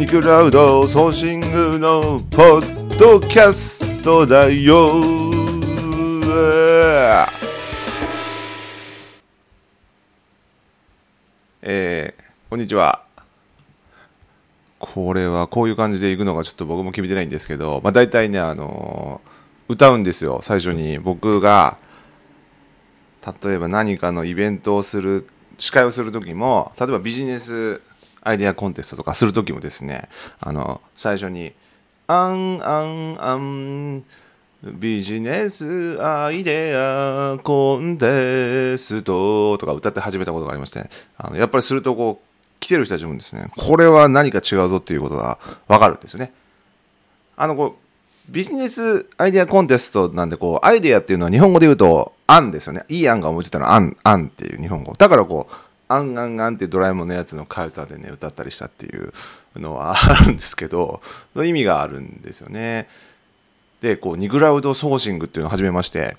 ニクラウドソーシングのポッドキャストだよ。えー、こんにちは。これはこういう感じでいくのがちょっと僕も決めてないんですけど、まあ、大体ね、あのー、歌うんですよ。最初に。僕が例えば何かのイベントをする司会をする時も例えばビジネスアイデアコンテストとかする時もですねあの最初に「あんあんあんビジネスアイデアコンテスト」とか歌って始めたことがありまして、あのやっぱりするとこう来てる人たちもですねこれは何か違うぞっていうことが分かるんですよね。あのこうビジネスアイデアコンテストなんでこうアイデアっていうのは日本語で言うと案ですよね。いい案が思いついたのは案、案っていう日本語。だからこう、あんあんあんってドラえもんのやつの替え歌でね、歌ったりしたっていうのはあるんですけど、の意味があるんですよね。で、こう、ニグラウドソーシングっていうのを始めまして、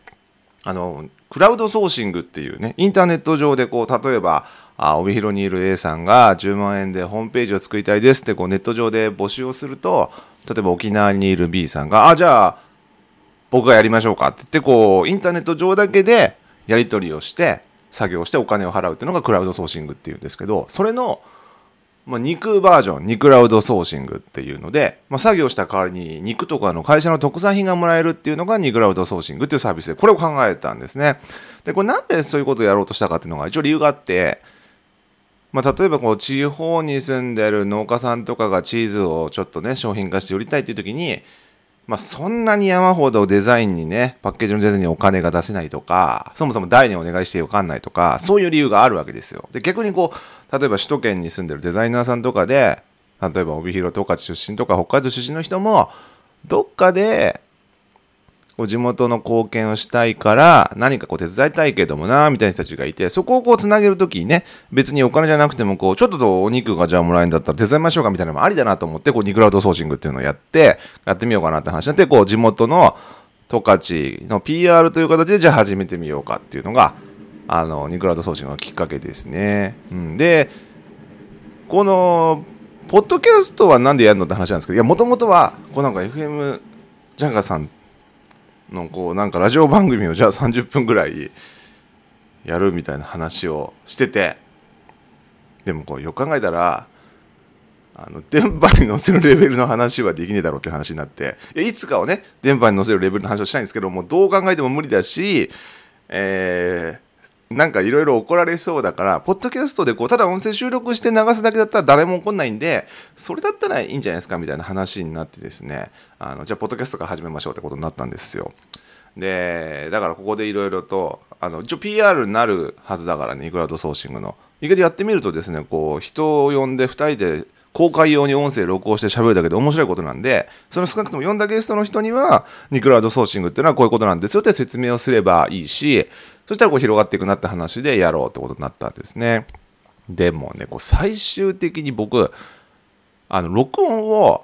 あの、クラウドソーシングっていうね、インターネット上でこう、例えば、あ帯広にいる A さんが10万円でホームページを作りたいですってこうネット上で募集をすると、例えば沖縄にいる B さんが、あ、じゃあ、僕がやりましょうかって言って、こう、インターネット上だけでやり取りをして、作業してお金を払うっていうのがクラウドソーシングっていうんですけど、それの、まあ、肉バージョン、肉クラウドソーシングっていうので、まあ、作業した代わりに肉とかの会社の特産品がもらえるっていうのが肉クラウドソーシングっていうサービスで、これを考えたんですね。で、これなんでそういうことをやろうとしたかっていうのが一応理由があって、まあ、例えばこう地方に住んでる農家さんとかがチーズをちょっとね商品化して売りたいっていう時にまあ、そんなに山ほどデザインにね、パッケージのデザインにお金が出せないとか、そもそも誰にお願いしてわかんないとか、そういう理由があるわけですよ。で、逆にこう、例えば首都圏に住んでるデザイナーさんとかで、例えば帯広十勝出身とか北海道出身の人も、どっかでこう地元の貢献をしたいから何かこう手伝いたいけどもなみたいな人たちがいてそこをこうつなげるときにね別にお金じゃなくてもこうちょっとお肉がじゃあもらえんだったら手伝いましょうかみたいなのもありだなと思ってこうニクラウドソーシングっていうのをやってやってみようかなって話になってこう地元の十勝の PR という形でじゃあ始めてみようかっていうのがあのニクラウドソーシングのきっかけですね。うん、でこのポッドキャストは何でやるのって話なんですけどいやもともとはこうなんか FM ジャンガさんのこうなんかラジオ番組をじゃあ30分ぐらいやるみたいな話をしててでもこうよく考えたらあの電波に乗せるレベルの話はできねえだろうって話になっていつかはね電波に乗せるレベルの話をしたいんですけどもどう考えても無理だし、えーなんかいろいろ怒られそうだから、ポッドキャストでこう、ただ音声収録して流すだけだったら誰も怒んないんで、それだったらいいんじゃないですかみたいな話になってですね、あの、じゃあ、ポッドキャストから始めましょうってことになったんですよ。で、だからここでいろいろと、あの、一応 PR になるはずだからね、イクラウドソーシングの。意外とやってみるとですね、こう、人を呼んで2人で公開用に音声録音して喋るだけで面白いことなんで、その少なくとも読んだゲストの人には、ニクラウドソーシングっていうのはこういうことなんですよって説明をすればいいし、そしたらこう広がっていくなって話でやろうってことになったんですね。でもね、こう最終的に僕、あの、録音を、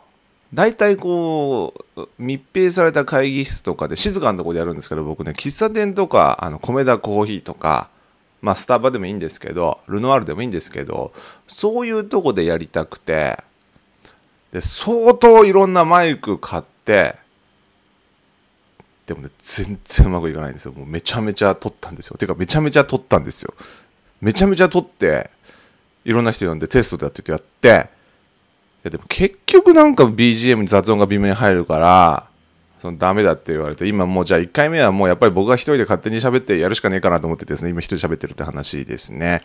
大体こう、密閉された会議室とかで静かなところでやるんですけど、僕ね、喫茶店とか、あの、米田コーヒーとか、まあ、スタバでもいいんですけど、ルノワールでもいいんですけど、そういうとこでやりたくて、で、相当いろんなマイク買って、でもね、全然うまくいかないんですよ。もうめちゃめちゃ撮ったんですよ。ていうか、めちゃめちゃ撮ったんですよ。めちゃめちゃ撮って、いろんな人呼んでテストでやっててやって、いやでも結局なんか BGM に雑音が微妙に入るから、そのダメだって言われて、今もうじゃあ1回目はもうやっぱり僕が一人で勝手に喋ってやるしかねえかなと思ってですね、今一人喋ってるって話ですね。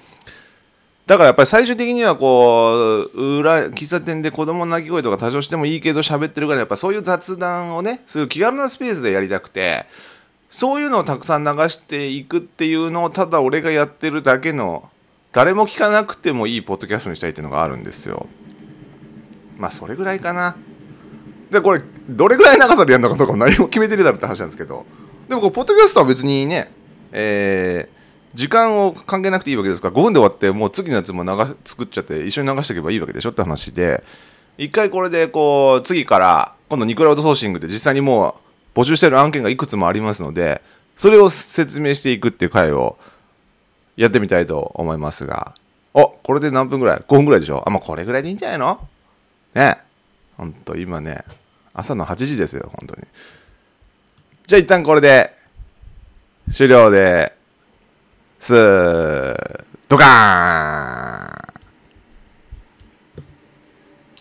だからやっぱり最終的にはこう裏喫茶店で子供の泣き声とか多少してもいいけど喋ってるからやっぱそういう雑談をねそういう気軽なスペースでやりたくてそういうのをたくさん流していくっていうのをただ俺がやってるだけの誰も聞かなくてもいいポッドキャストにしたいっていうのがあるんですよまあそれぐらいかなでこれどれぐらい長さでやるのかとかも何も決めてるだろうって話なんですけど。でもこうポッドキャストは別にねえー時間を関係なくていいわけですから5分で終わってもう次のやつも流作っちゃって一緒に流しておけばいいわけでしょって話で。一回これでこう次から今度ニクラウドソーシングで実際にもう募集してる案件がいくつもありますのでそれを説明していくっていう回をやってみたいと思いますが。おこれで何分ぐらい？5分ぐらいでしょ？あまあこれぐらいでいいんじゃないの？ね。ほんと今ね。朝の8時ですよ本当に。じゃあ一旦これで終了です。ドカーン。